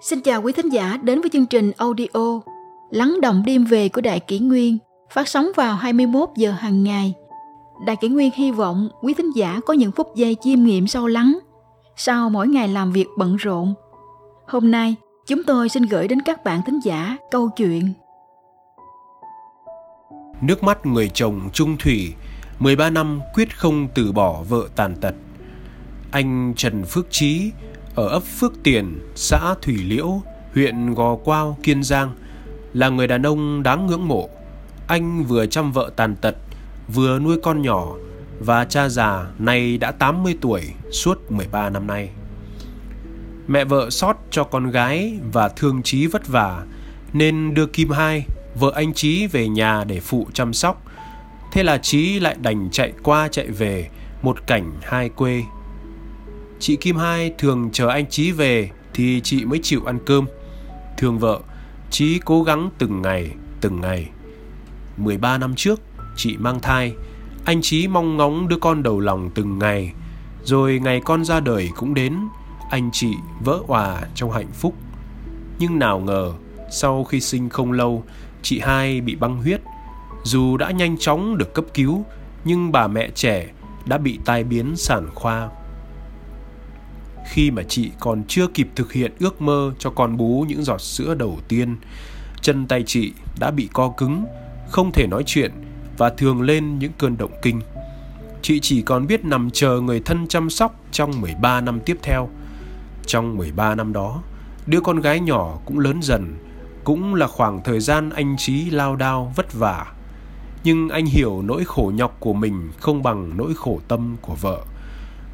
Xin chào quý thính giả đến với chương trình audio Lắng động đêm về của Đại Kỷ Nguyên phát sóng vào 21 giờ hàng ngày. Đại Kỷ Nguyên hy vọng quý thính giả có những phút giây chiêm nghiệm sâu lắng sau mỗi ngày làm việc bận rộn. Hôm nay, chúng tôi xin gửi đến các bạn thính giả câu chuyện Nước mắt người chồng trung thủy 13 năm quyết không từ bỏ vợ tàn tật Anh Trần Phước Trí ở ấp Phước Tiền, xã Thủy Liễu, huyện Gò Quao, Kiên Giang là người đàn ông đáng ngưỡng mộ. Anh vừa chăm vợ tàn tật, vừa nuôi con nhỏ và cha già nay đã 80 tuổi suốt 13 năm nay. Mẹ vợ sót cho con gái và thương Chí vất vả nên đưa Kim Hai, vợ anh Chí về nhà để phụ chăm sóc. Thế là Chí lại đành chạy qua chạy về, một cảnh hai quê. Chị Kim Hai thường chờ anh Chí về thì chị mới chịu ăn cơm. Thương vợ, Chí cố gắng từng ngày, từng ngày. 13 năm trước, chị mang thai, anh Chí mong ngóng đứa con đầu lòng từng ngày. Rồi ngày con ra đời cũng đến, anh chị vỡ hòa trong hạnh phúc. Nhưng nào ngờ, sau khi sinh không lâu, chị hai bị băng huyết. Dù đã nhanh chóng được cấp cứu, nhưng bà mẹ trẻ đã bị tai biến sản khoa khi mà chị còn chưa kịp thực hiện ước mơ cho con bú những giọt sữa đầu tiên. Chân tay chị đã bị co cứng, không thể nói chuyện và thường lên những cơn động kinh. Chị chỉ còn biết nằm chờ người thân chăm sóc trong 13 năm tiếp theo. Trong 13 năm đó, đứa con gái nhỏ cũng lớn dần, cũng là khoảng thời gian anh Trí lao đao vất vả. Nhưng anh hiểu nỗi khổ nhọc của mình không bằng nỗi khổ tâm của vợ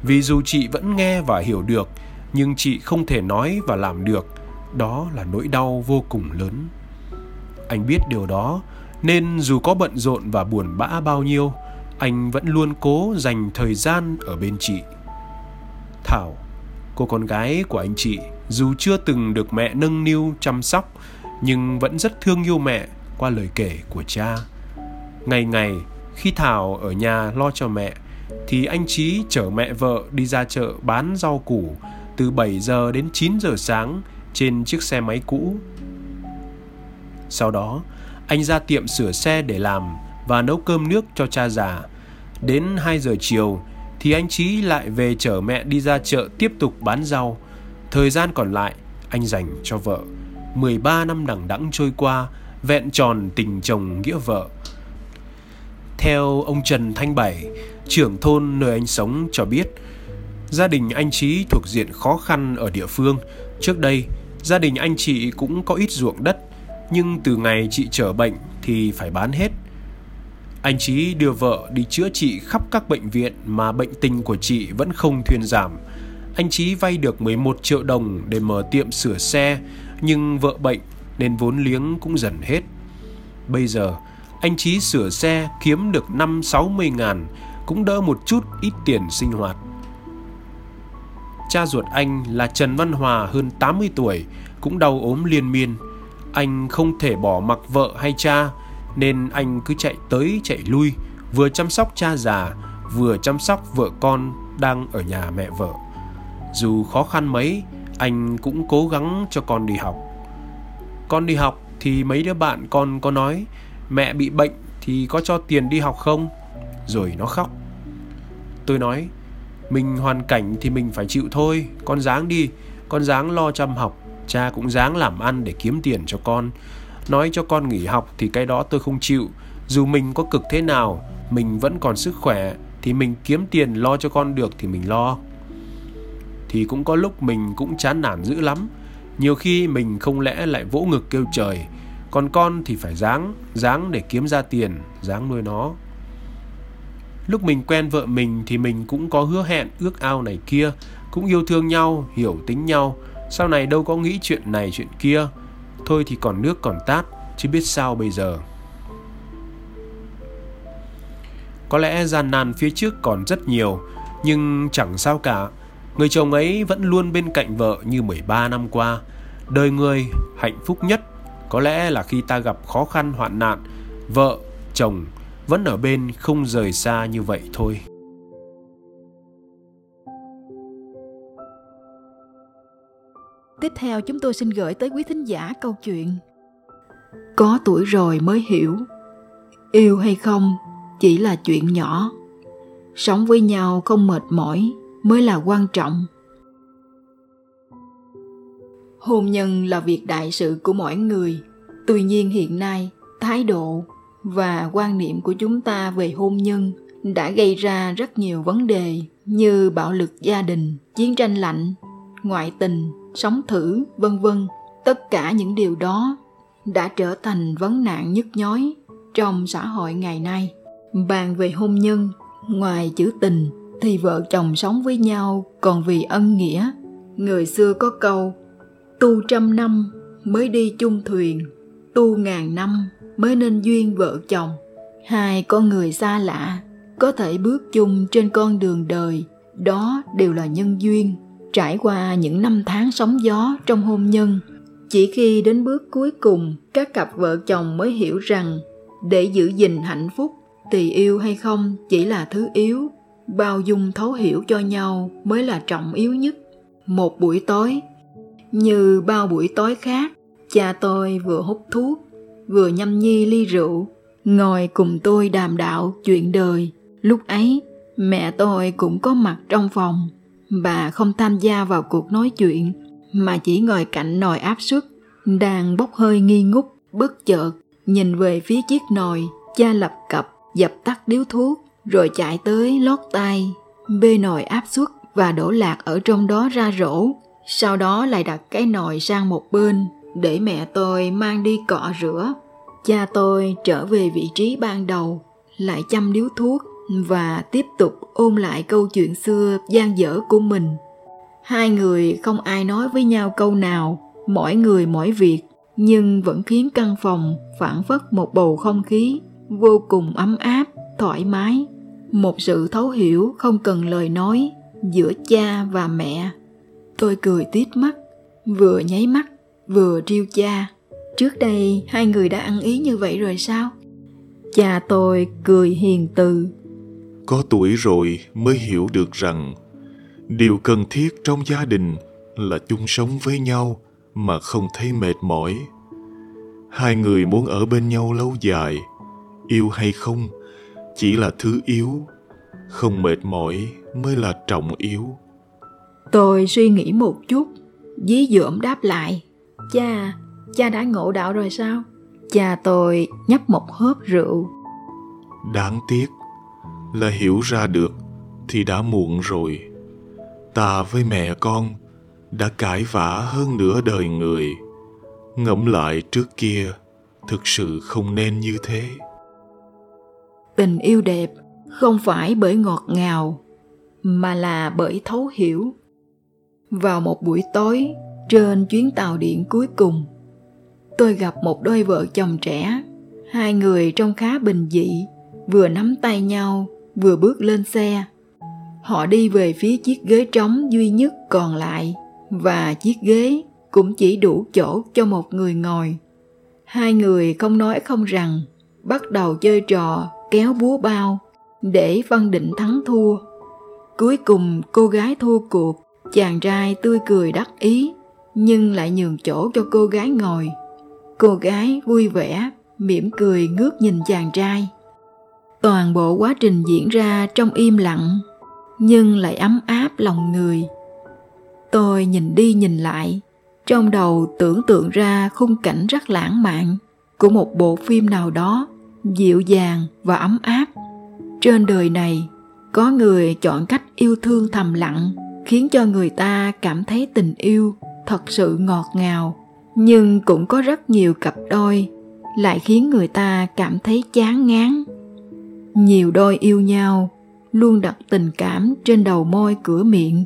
vì dù chị vẫn nghe và hiểu được, nhưng chị không thể nói và làm được. Đó là nỗi đau vô cùng lớn. Anh biết điều đó, nên dù có bận rộn và buồn bã bao nhiêu, anh vẫn luôn cố dành thời gian ở bên chị. Thảo, cô con gái của anh chị, dù chưa từng được mẹ nâng niu, chăm sóc, nhưng vẫn rất thương yêu mẹ qua lời kể của cha. Ngày ngày, khi thảo ở nhà lo cho mẹ thì anh Chí chở mẹ vợ đi ra chợ bán rau củ từ 7 giờ đến 9 giờ sáng trên chiếc xe máy cũ. Sau đó, anh ra tiệm sửa xe để làm và nấu cơm nước cho cha già. Đến 2 giờ chiều thì anh Chí lại về chở mẹ đi ra chợ tiếp tục bán rau. Thời gian còn lại, anh dành cho vợ. 13 năm đằng đẵng trôi qua, vẹn tròn tình chồng nghĩa vợ. Theo ông Trần Thanh Bảy, trưởng thôn nơi anh sống cho biết, gia đình anh Trí thuộc diện khó khăn ở địa phương. Trước đây, gia đình anh chị cũng có ít ruộng đất, nhưng từ ngày chị trở bệnh thì phải bán hết. Anh Trí đưa vợ đi chữa trị khắp các bệnh viện mà bệnh tình của chị vẫn không thuyên giảm. Anh Trí vay được 11 triệu đồng để mở tiệm sửa xe, nhưng vợ bệnh nên vốn liếng cũng dần hết. Bây giờ, anh Trí sửa xe kiếm được 5-60 ngàn, cũng đỡ một chút ít tiền sinh hoạt. Cha ruột anh là Trần Văn Hòa hơn 80 tuổi, cũng đau ốm liên miên. Anh không thể bỏ mặc vợ hay cha, nên anh cứ chạy tới chạy lui, vừa chăm sóc cha già, vừa chăm sóc vợ con đang ở nhà mẹ vợ. Dù khó khăn mấy, anh cũng cố gắng cho con đi học. Con đi học thì mấy đứa bạn con có nói mẹ bị bệnh thì có cho tiền đi học không? Rồi nó khóc. Tôi nói, mình hoàn cảnh thì mình phải chịu thôi, con dáng đi, con dáng lo chăm học, cha cũng dáng làm ăn để kiếm tiền cho con. Nói cho con nghỉ học thì cái đó tôi không chịu, dù mình có cực thế nào, mình vẫn còn sức khỏe thì mình kiếm tiền lo cho con được thì mình lo. Thì cũng có lúc mình cũng chán nản dữ lắm, nhiều khi mình không lẽ lại vỗ ngực kêu trời, còn con thì phải dáng, dáng để kiếm ra tiền, dáng nuôi nó. Lúc mình quen vợ mình thì mình cũng có hứa hẹn ước ao này kia, cũng yêu thương nhau, hiểu tính nhau. Sau này đâu có nghĩ chuyện này chuyện kia. Thôi thì còn nước còn tát, chứ biết sao bây giờ. Có lẽ gian nan phía trước còn rất nhiều, nhưng chẳng sao cả. Người chồng ấy vẫn luôn bên cạnh vợ như 13 năm qua. Đời người hạnh phúc nhất có lẽ là khi ta gặp khó khăn hoạn nạn, vợ, chồng vẫn ở bên không rời xa như vậy thôi. Tiếp theo chúng tôi xin gửi tới quý thính giả câu chuyện Có tuổi rồi mới hiểu Yêu hay không chỉ là chuyện nhỏ. Sống với nhau không mệt mỏi mới là quan trọng hôn nhân là việc đại sự của mỗi người. Tuy nhiên hiện nay, thái độ và quan niệm của chúng ta về hôn nhân đã gây ra rất nhiều vấn đề như bạo lực gia đình, chiến tranh lạnh, ngoại tình sống thử, vân vân. Tất cả những điều đó đã trở thành vấn nạn nhức nhối trong xã hội ngày nay. Bàn về hôn nhân, ngoài chữ tình thì vợ chồng sống với nhau còn vì ân nghĩa. Người xưa có câu tu trăm năm mới đi chung thuyền, tu ngàn năm mới nên duyên vợ chồng. Hai con người xa lạ có thể bước chung trên con đường đời, đó đều là nhân duyên. Trải qua những năm tháng sóng gió trong hôn nhân, chỉ khi đến bước cuối cùng, các cặp vợ chồng mới hiểu rằng để giữ gìn hạnh phúc thì yêu hay không chỉ là thứ yếu. Bao dung thấu hiểu cho nhau mới là trọng yếu nhất. Một buổi tối như bao buổi tối khác, cha tôi vừa hút thuốc, vừa nhâm nhi ly rượu, ngồi cùng tôi đàm đạo chuyện đời. Lúc ấy, mẹ tôi cũng có mặt trong phòng. Bà không tham gia vào cuộc nói chuyện, mà chỉ ngồi cạnh nồi áp suất, đang bốc hơi nghi ngút, bất chợt, nhìn về phía chiếc nồi. Cha lập cập, dập tắt điếu thuốc, rồi chạy tới lót tay bê nồi áp suất và đổ lạc ở trong đó ra rổ sau đó lại đặt cái nồi sang một bên để mẹ tôi mang đi cọ rửa. Cha tôi trở về vị trí ban đầu, lại chăm điếu thuốc và tiếp tục ôn lại câu chuyện xưa gian dở của mình. Hai người không ai nói với nhau câu nào, mỗi người mỗi việc, nhưng vẫn khiến căn phòng phản phất một bầu không khí vô cùng ấm áp, thoải mái. Một sự thấu hiểu không cần lời nói giữa cha và mẹ tôi cười tít mắt, vừa nháy mắt, vừa riêu cha. Trước đây hai người đã ăn ý như vậy rồi sao? Cha tôi cười hiền từ. Có tuổi rồi mới hiểu được rằng điều cần thiết trong gia đình là chung sống với nhau mà không thấy mệt mỏi. Hai người muốn ở bên nhau lâu dài, yêu hay không, chỉ là thứ yếu. Không mệt mỏi mới là trọng yếu tôi suy nghĩ một chút. Dí dỏm đáp lại cha cha đã ngộ đạo rồi sao? Cha tôi nhấp một hớp rượu. Đáng tiếc là hiểu ra được thì đã muộn rồi. Ta với mẹ con đã cãi vã hơn nửa đời người. Ngẫm lại trước kia thực sự không nên như thế. Tình yêu đẹp không phải bởi ngọt ngào mà là bởi thấu hiểu vào một buổi tối trên chuyến tàu điện cuối cùng. Tôi gặp một đôi vợ chồng trẻ, hai người trông khá bình dị, vừa nắm tay nhau, vừa bước lên xe. Họ đi về phía chiếc ghế trống duy nhất còn lại, và chiếc ghế cũng chỉ đủ chỗ cho một người ngồi. Hai người không nói không rằng, bắt đầu chơi trò kéo búa bao để phân định thắng thua. Cuối cùng cô gái thua cuộc chàng trai tươi cười đắc ý, nhưng lại nhường chỗ cho cô gái ngồi. Cô gái vui vẻ, mỉm cười ngước nhìn chàng trai. Toàn bộ quá trình diễn ra trong im lặng, nhưng lại ấm áp lòng người. Tôi nhìn đi nhìn lại, trong đầu tưởng tượng ra khung cảnh rất lãng mạn của một bộ phim nào đó dịu dàng và ấm áp. Trên đời này, có người chọn cách yêu thương thầm lặng khiến cho người ta cảm thấy tình yêu thật sự ngọt ngào. Nhưng cũng có rất nhiều cặp đôi lại khiến người ta cảm thấy chán ngán. Nhiều đôi yêu nhau luôn đặt tình cảm trên đầu môi cửa miệng.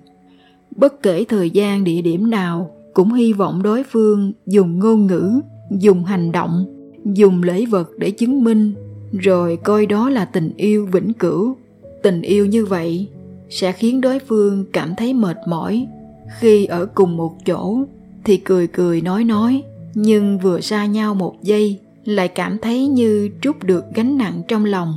Bất kể thời gian, địa điểm nào cũng hy vọng đối phương dùng ngôn ngữ, dùng hành động, dùng lễ vật để chứng minh, rồi coi đó là tình yêu vĩnh cửu. Tình yêu như vậy sẽ khiến đối phương cảm thấy mệt mỏi. Khi ở cùng một chỗ, thì cười cười nói nói, nhưng vừa xa nhau một giây, lại cảm thấy như trút được gánh nặng trong lòng.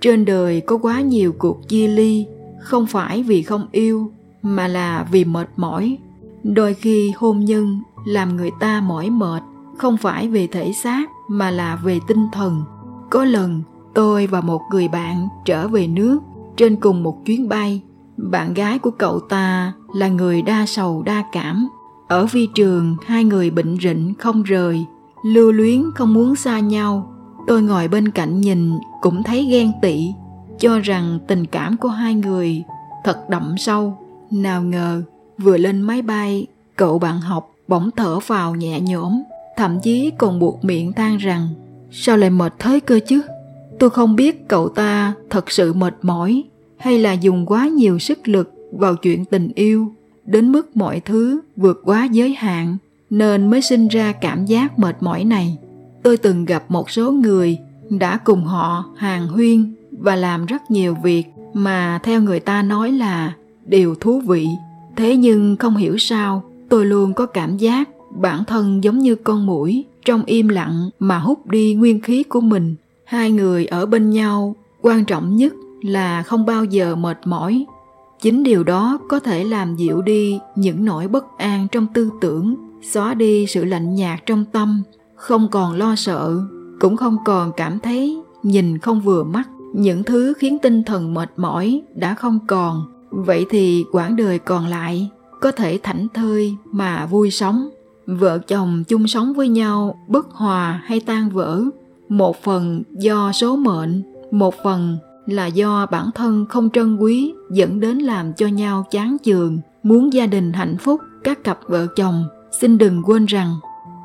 Trên đời có quá nhiều cuộc chia ly, không phải vì không yêu, mà là vì mệt mỏi. Đôi khi hôn nhân làm người ta mỏi mệt, không phải về thể xác, mà là về tinh thần. Có lần, tôi và một người bạn trở về nước, trên cùng một chuyến bay bạn gái của cậu ta là người đa sầu đa cảm. Ở vi trường, hai người bệnh rịnh không rời, lưu luyến không muốn xa nhau. Tôi ngồi bên cạnh nhìn cũng thấy ghen tị, cho rằng tình cảm của hai người thật đậm sâu. Nào ngờ, vừa lên máy bay, cậu bạn học bỗng thở vào nhẹ nhõm, thậm chí còn buộc miệng than rằng, sao lại mệt thế cơ chứ? Tôi không biết cậu ta thật sự mệt mỏi hay là dùng quá nhiều sức lực vào chuyện tình yêu, đến mức mọi thứ vượt quá giới hạn, nên mới sinh ra cảm giác mệt mỏi này. Tôi từng gặp một số người đã cùng họ hàng huyên và làm rất nhiều việc mà theo người ta nói là điều thú vị. Thế nhưng không hiểu sao, tôi luôn có cảm giác bản thân giống như con mũi trong im lặng mà hút đi nguyên khí của mình. Hai người ở bên nhau quan trọng nhất là không bao giờ mệt mỏi. Chính điều đó có thể làm dịu đi những nỗi bất an trong tư tưởng, xóa đi sự lạnh nhạt trong tâm. Không còn lo sợ, cũng không còn cảm thấy nhìn không vừa mắt. Những thứ khiến tinh thần mệt mỏi đã không còn. Vậy thì quãng đời còn lại có thể thảnh thơi mà vui sống. Vợ chồng chung sống với nhau bất hòa hay tan vỡ, một phần do số mệnh, một phần là do bản thân không trân quý, dẫn đến làm cho nhau chán chường, muốn gia đình hạnh phúc, các cặp vợ chồng. Xin đừng quên rằng,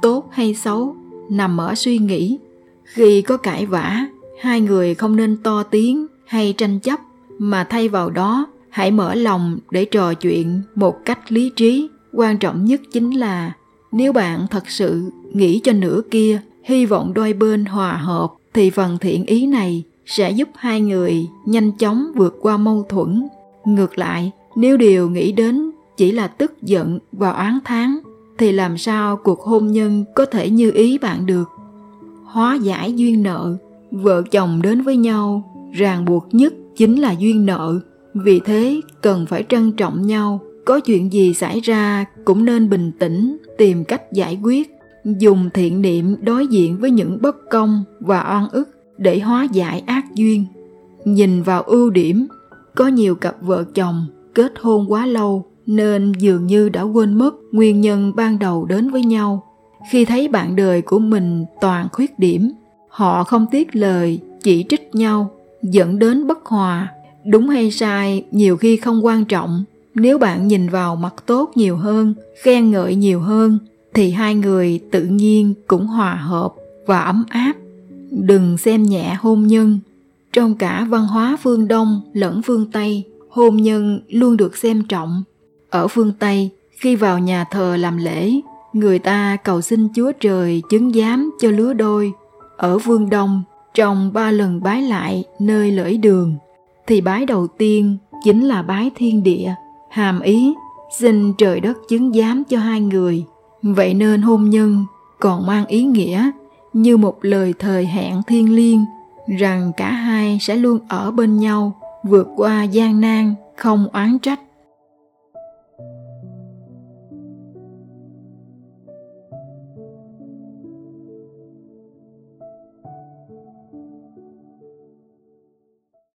tốt hay xấu, nằm ở suy nghĩ. Khi có cãi vã, hai người không nên to tiếng hay tranh chấp, mà thay vào đó, hãy mở lòng để trò chuyện một cách lý trí. Quan trọng nhất chính là, nếu bạn thật sự nghĩ cho nửa kia, hy vọng đôi bên hòa hợp, thì phần thiện ý này sẽ giúp hai người nhanh chóng vượt qua mâu thuẫn. Ngược lại, nếu điều nghĩ đến chỉ là tức giận và oán thán, thì làm sao cuộc hôn nhân có thể như ý bạn được? Hóa giải duyên nợ, vợ chồng đến với nhau, ràng buộc nhất chính là duyên nợ. Vì thế, cần phải trân trọng nhau. Có chuyện gì xảy ra cũng nên bình tĩnh, tìm cách giải quyết. Dùng thiện niệm đối diện với những bất công và oan ức để hóa giải ác duyên. Nhìn vào ưu điểm, có nhiều cặp vợ chồng kết hôn quá lâu nên dường như đã quên mất nguyên nhân ban đầu đến với nhau. Khi thấy bạn đời của mình toàn khuyết điểm, họ không tiếc lời, chỉ trích nhau, dẫn đến bất hòa. Đúng hay sai, nhiều khi không quan trọng. Nếu bạn nhìn vào mặt tốt nhiều hơn, khen ngợi nhiều hơn, thì hai người tự nhiên cũng hòa hợp và ấm áp đừng xem nhẹ hôn nhân. Trong cả văn hóa phương đông lẫn phương tây, hôn nhân luôn được xem trọng. Ở phương tây, khi vào nhà thờ làm lễ, người ta cầu xin chúa trời chứng giám cho lứa đôi. Ở phương đông, trong ba lần bái lại nơi lưỡi đường, thì bái đầu tiên chính là bái thiên địa. Hàm ý, xin trời đất chứng giám cho hai người. Vậy nên hôn nhân còn mang ý nghĩa như một lời thời hẹn thiên liêng, rằng cả hai sẽ luôn ở bên nhau, vượt qua gian nan, không oán trách.